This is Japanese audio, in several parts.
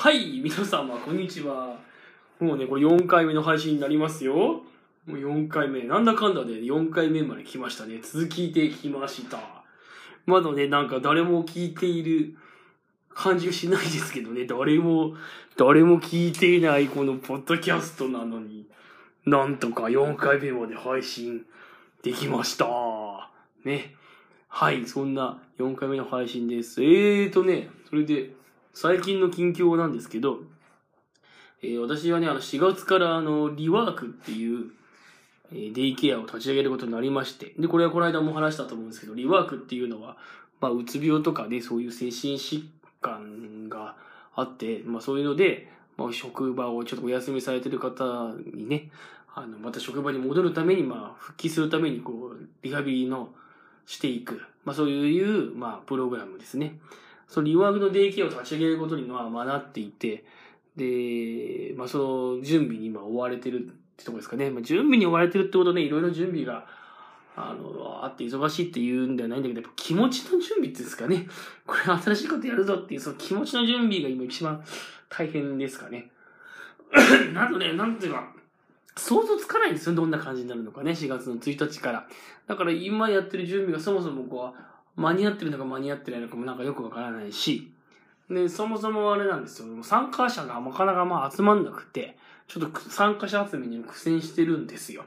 はい、皆様、こんにちは。もうね、これ4回目の配信になりますよ。もう4回目。なんだかんだで4回目まで来ましたね。続きできました。まだね、なんか誰も聞いている感じがしないですけどね。誰も、誰も聞いていないこのポッドキャストなのに、なんとか4回目まで配信できました。ね。はい、そんな4回目の配信です。えーとね、それで、最近の近況なんですけど、えー私はね、あの、4月からあの、リワークっていう、えーデイケアを立ち上げることになりまして、で、これはこの間も話したと思うんですけど、リワークっていうのは、まあ、うつ病とかね、そういう精神疾患があって、まあ、そういうので、まあ、職場をちょっとお休みされてる方にね、あの、また職場に戻るために、まあ、復帰するために、こう、リハビリのしていく、まあ、そういう、まあ、プログラムですね。そのリワークのデイケアを立ち上げることにまあ学っていて、で、まあその準備に今追われてるってとこですかね。まあ準備に追われてるってことね、いろいろ準備が、あの、あって忙しいって言うんではないんだけど、やっぱ気持ちの準備ってですかね。これ新しいことやるぞっていう、その気持ちの準備が今一番大変ですかね。なんとね、なんていうか、想像つかないんですよ。どんな感じになるのかね。4月の1日から。だから今やってる準備がそもそもこう、間に合ってるのか間に合ってないのかもなんかよくわからないし、で、そもそもあれなんですよ。参加者がなかなかまあ集まんなくて、ちょっと参加者集めに苦戦してるんですよ。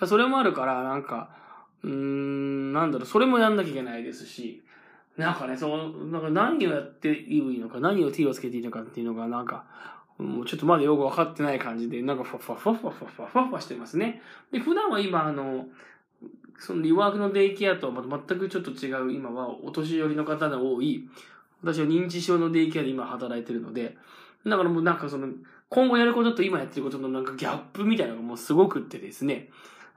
だそれもあるから、なんか、うーん、なんだろう、それもやんなきゃいけないですし、なんかね、そう、なんか何をやっていいのか、何を手をつけていいのかっていうのが、なんか、もうちょっとまだよくわかってない感じで、なんかファファファファファファファしてますね。で、普段は今、あの、そのリワークのデイケアとはまた全くちょっと違う、今はお年寄りの方が多い、私は認知症のデイケアで今働いてるので、だからもうなんかその、今後やることと今やってることのなんかギャップみたいなのがもうすごくってですね、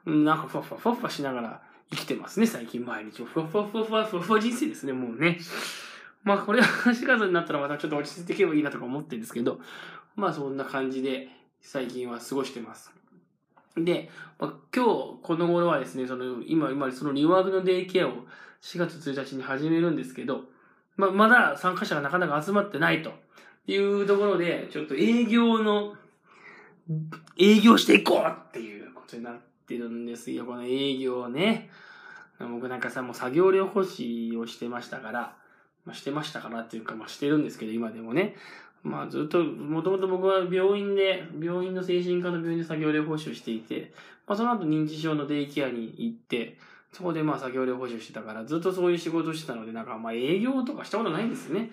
なんかファファファファしながら生きてますね、最近毎日。ファファファファファファ人生ですね、もうね。まあこれは4月になったらまたちょっと落ち着いていけばいいなとか思ってるんですけど、まあそんな感じで最近は過ごしてます。で、まあ、今日この頃はですね、その今、今そのリワークのデイケアを4月1日に始めるんですけど、まあ、まだ参加者がなかなか集まってないというところで、ちょっと営業の、営業していこうっていうことになってるんですよ、この営業ね。僕なんかさ、もう作業療法士をしてましたから、まあ、してましたからっていうか、まあ、してるんですけど、今でもね。まあ、ずっと、もともと僕は病院で、病院の精神科の病院で作業療法士をしていて、まあ、その後認知症のデイケアに行って、そこでまあ作業療法士をしてたから、ずっとそういう仕事をしてたので、なんかまあ営業とかしたことないんですね。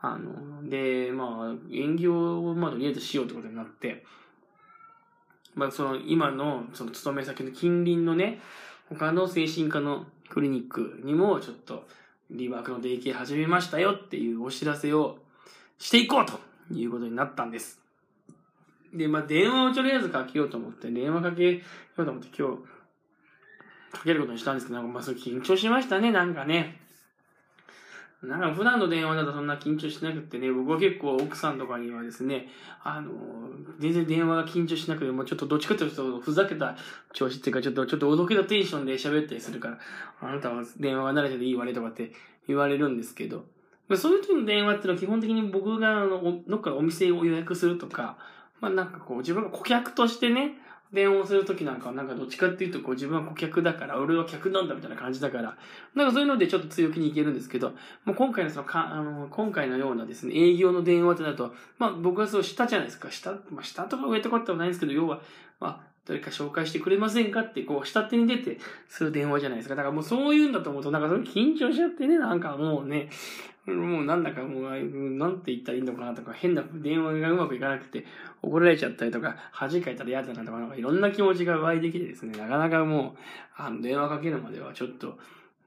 あの、で、まあ、営業をまあとりあえずしようってことになって、まあその今のその勤め先の近隣のね、他の精神科のクリニックにもちょっとリワークのデイケア始めましたよっていうお知らせをしていこうということになったんです。で、まあ電話をとりあえずかけようと思って、電話かけようと思って今日、かけることにしたんですけど、まあそれ緊張しましたね、なんかね。なんか普段の電話だとそんな緊張しなくてね、僕は結構奥さんとかにはですね、あの、全然電話が緊張しなくて、もうちょっとどっちかというとふざけた調子っていうか、ちょっと、ちょっとおどけたテンションで喋ったりするから、あなたは電話が慣れてていいわねとかって言われるんですけど、まあそういう時の電話っていうのは基本的に僕があの、どっかお店を予約するとか、まあなんかこう自分が顧客としてね、電話をするときなんかは、なんかどっちかっていうと、こう自分は顧客だから、俺は客なんだみたいな感じだから、なんかそういうのでちょっと強気にいけるんですけど、もう今回のそのか、あの、今回のようなですね、営業の電話ってなると、まあ僕はそう下じゃないですか、下、まあ下とか上とかってはないんですけど、要は、まあ、誰か紹介してくれませんか？って、こう、下手に出て、する電話じゃないですか。だからもうそういうんだと思うと、なんかそれ緊張しちゃってね、なんかもうね、もうなんだかもう、なんて言ったらいいのかなとか、変な電話がうまくいかなくて、怒られちゃったりとか、恥かいたら嫌だなとか、なんかいろんな気持ちが湧いてきてですね、なかなかもう、あの、電話かけるまではちょっと、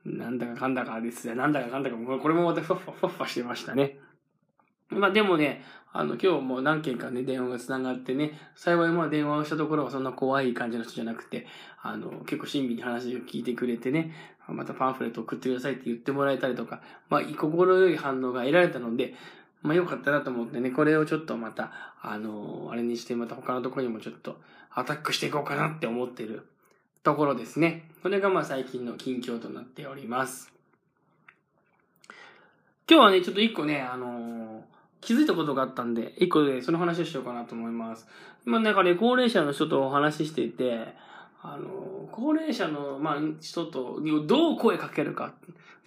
なんだかかんだかですね、なんだかかんだか、これもまたふわふわふわふわしてましたね。まあでもね、あの、今日も何件かね、電話が繋がってね、幸いまあ電話をしたところはそんな怖い感じの人じゃなくて、あの、結構親身に話を聞いてくれてね、またパンフレット送ってくださいって言ってもらえたりとか、まあ、心よい反応が得られたので、まあ良かったなと思ってね、これをちょっとまた、あの、あれにしてまた他のところにもちょっとアタックしていこうかなって思ってるところですね。これがまあ最近の近況となっております。今日はね、ちょっと一個ね、あの気づいたことがあったんで、一個でその話をしようかなと思います。今なんかね、高齢者の人とお話ししていて、あの、高齢者の、まあ、人とどう声かけるか、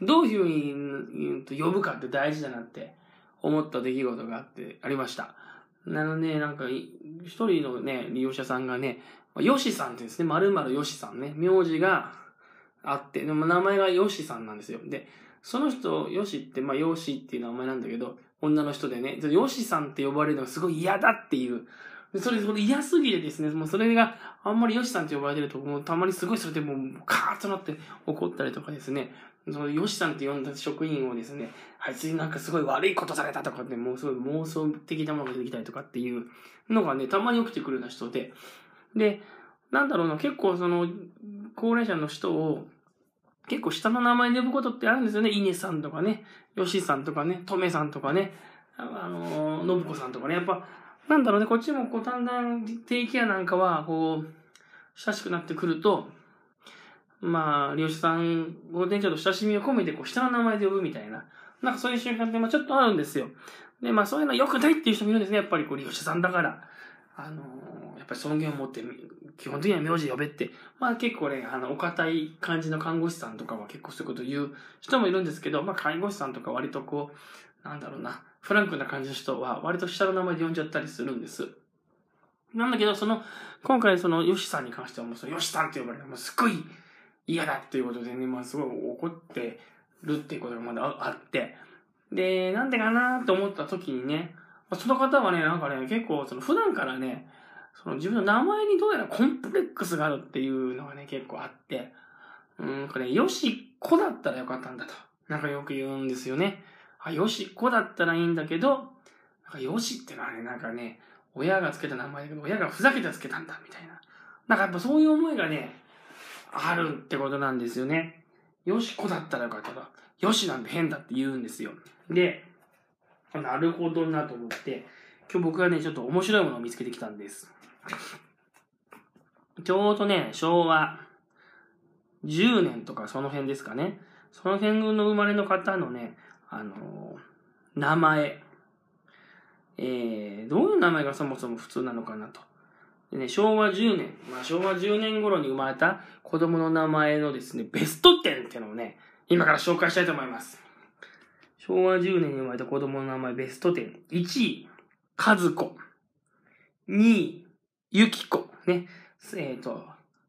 どういうふうに呼ぶかって大事だなって思った出来事があって、ありました。なので、なんか、一人のね、利用者さんがね、ヨシさんってですね、まるまるヨシさんね、名字があって、でも名前がヨシさんなんですよ。で、その人、ヨシって、まあ、ヨシっていう名前なんだけど、女の人でね、ヨシさんって呼ばれるのがすごい嫌だっていう。それ、それ嫌すぎてですね、もうそれがあんまりヨシさんって呼ばれてると、もうたまにすごいそれでもうカーッとなって怒ったりとかですね、そのヨシさんって呼んだ職員をですね、あいつになんかすごい悪いことされたとかって、もうすごい妄想的なものが出てきたりとかっていうのがね、たまに起きてくるような人で、で、なんだろうな、結構その、高齢者の人を、結構下の名前で呼ぶことってあるんですよね。イネさんとかね、ヨシさんとかね、トメさんとかね、あの、ノブコさんとかね、やっぱ、なんだろうね、こっちもこう、だんだん低気圧なんかは、こう、親しくなってくると、まあ、漁師さんをね、ちょっと親しみを込めて、こう、下の名前で呼ぶみたいな、なんかそういう瞬間って、まあちょっとあるんですよ。で、まあそういうの良くないっていう人もいるんですね、やっぱりこう、漁師さんだから。あのー、やっぱり尊厳を持って、基本的には名字呼べって、まあ結構ね、あの、お堅い感じの看護師さんとかは結構そういうこと言う人もいるんですけど、まあ看護師さんとか割とこう、なんだろうな、フランクな感じの人は割と下の名前で呼んじゃったりするんです。なんだけど、その、今回その、ヨシさんに関してはもうその、ヨシさんって呼ばれるもうすっごい嫌だっていうことでね、まあすごい怒ってるっていうことがまだあって、で、なんでかなと思った時にね、その方はね、なんかね、結構その普段からね、その自分の名前にどうやらコンプレックスがあるっていうのがね、結構あって、うん、これ、よしこだったらよかったんだと。なんかよく言うんですよね。あ、よしこだったらいいんだけど、なんかよしってのはね、なんかね、親がつけた名前だけど、親がふざけてつけたんだ、みたいな。なんかやっぱそういう思いがね、あるってことなんですよね。よしこだったらよかったと。よしなんて変だって言うんですよ。で、なるほどなと思って、今日僕がね、ちょっと面白いものを見つけてきたんです。ちょうどね、昭和10年とかその辺ですかね。その辺の生まれの方のね、あのー、名前。えー、どういう名前がそもそも普通なのかなと。でね、昭和10年、まあ昭和10年頃に生まれた子供の名前のですね、ベスト10っていうのをね、今から紹介したいと思います。昭和10年に生まれた子供の名前ベスト10。1位、和子。2位、ゆきこ。ね。えっ、ー、と、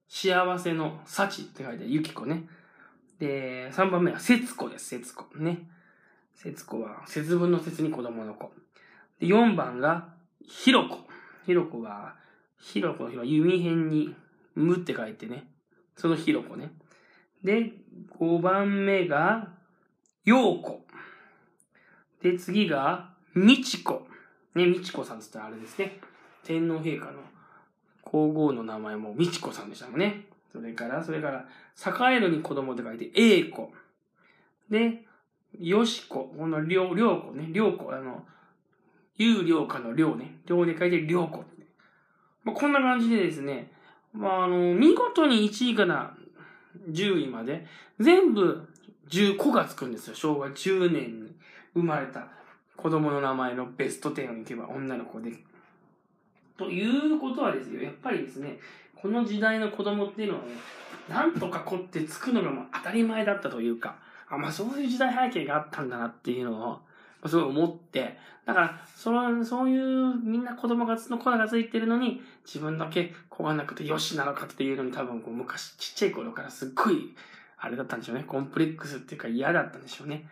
幸せの幸って書いてゆきこね。で、3番目は節子です、節子。ね。節子は、節分の節に子供の子。で、4番が、ひろこ。ひろこは、ひろこの日は弓辺に、むって書いてね。そのひろこね。で、5番目が、ようこ。で、次が、みちこ。ね、みちこさんつったらあれですね。天皇陛下の皇后の名前もみちこさんでしたもんね。それから、それから、栄えるに子供って書いて、えいこ。で、よしこ。このりょう、りょうこね。りょうこ。あの、有料化の量ね。量で書いて量子。まあ、こんな感じでですね、まあ、あの、見事に1位から10位まで、全部10個がつくんですよ。昭和10年に生まれた子供の名前のベスト10を行けば女の子で。ということはですよ、やっぱりですね、この時代の子供っていうのはね、なんとか子ってつくのが当たり前だったというか、あ、まあそういう時代背景があったんだなっていうのを、すごい思って、だから、その、そういうみんな子供がの子がついてるのに、自分だけ子がなくてよしなのかっていうのに多分こう昔ちっちゃい頃からすっごい、あれだったんでしょうね。コンプレックスっていうか嫌だったんでしょうね。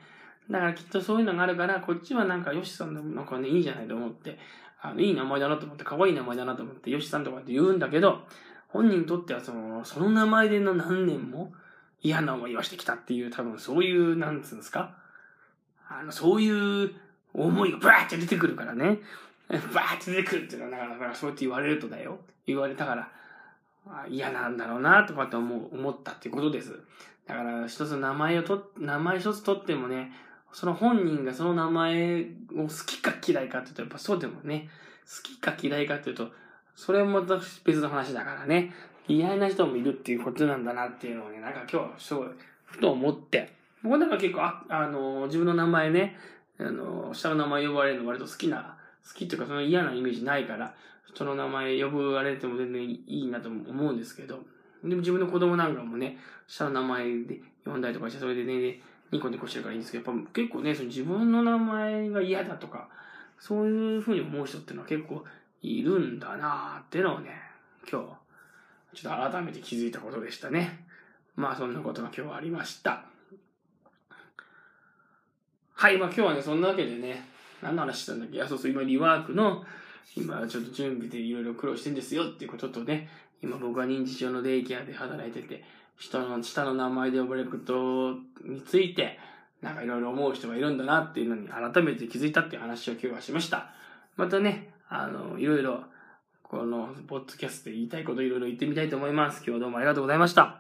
だからきっとそういうのがあるから、こっちはなんかヨシさんのなんかね、いいじゃないと思って、あの、いい名前だなと思って、可愛い名前だなと思って、ヨシさんとかって言うんだけど、本人にとってはその、その名前での何年も嫌な思いをしてきたっていう、多分そういう、なんつうんですかあの、そういう思いがバーって出てくるからね。バーって出てくるっていうのは、だから、そうやって言われるとだよ。言われたから、嫌なんだろうな、とかって思う、思ったっていうことです。だから、一つ名前をと、名前一つ取ってもね、その本人がその名前を好きか嫌いかって言うと、やっぱそうでもね、好きか嫌いかっていうと、それはまた別の話だからね、嫌いな人もいるっていうことなんだなっていうのをね、なんか今日すごい、ふと思って、僕なんか結構、あ、あの、自分の名前ね、あの、下の名前呼ばれるの割と好きな、好きっていうかその嫌なイメージないから、人の名前呼ばれても全然いいなと思うんですけど、でも自分の子供なんかもね、下の名前で呼んだりとかして、それでね、ニコニコしてるからいいんですけど、やっぱ結構ね、その自分の名前が嫌だとか、そういうふうに思う人っていうのは結構いるんだなーってのをね、今日、ちょっと改めて気づいたことでしたね。まあそんなことが今日はありました。はい、まあ今日はね、そんなわけでね、何の話したんだっけ？いや、そうそう、今リワークの、今ちょっと準備でいろいろ苦労してんですよっていうこととね、今僕は認知症のデイケアで働いてて、人の下の名前で呼ばれることについて、なんかいろいろ思う人がいるんだなっていうのに改めて気づいたっていう話を今日はしました。またね、あの、いろいろ、この、ポッドキャストで言いたいこといろいろ言ってみたいと思います。今日はどうもありがとうございました。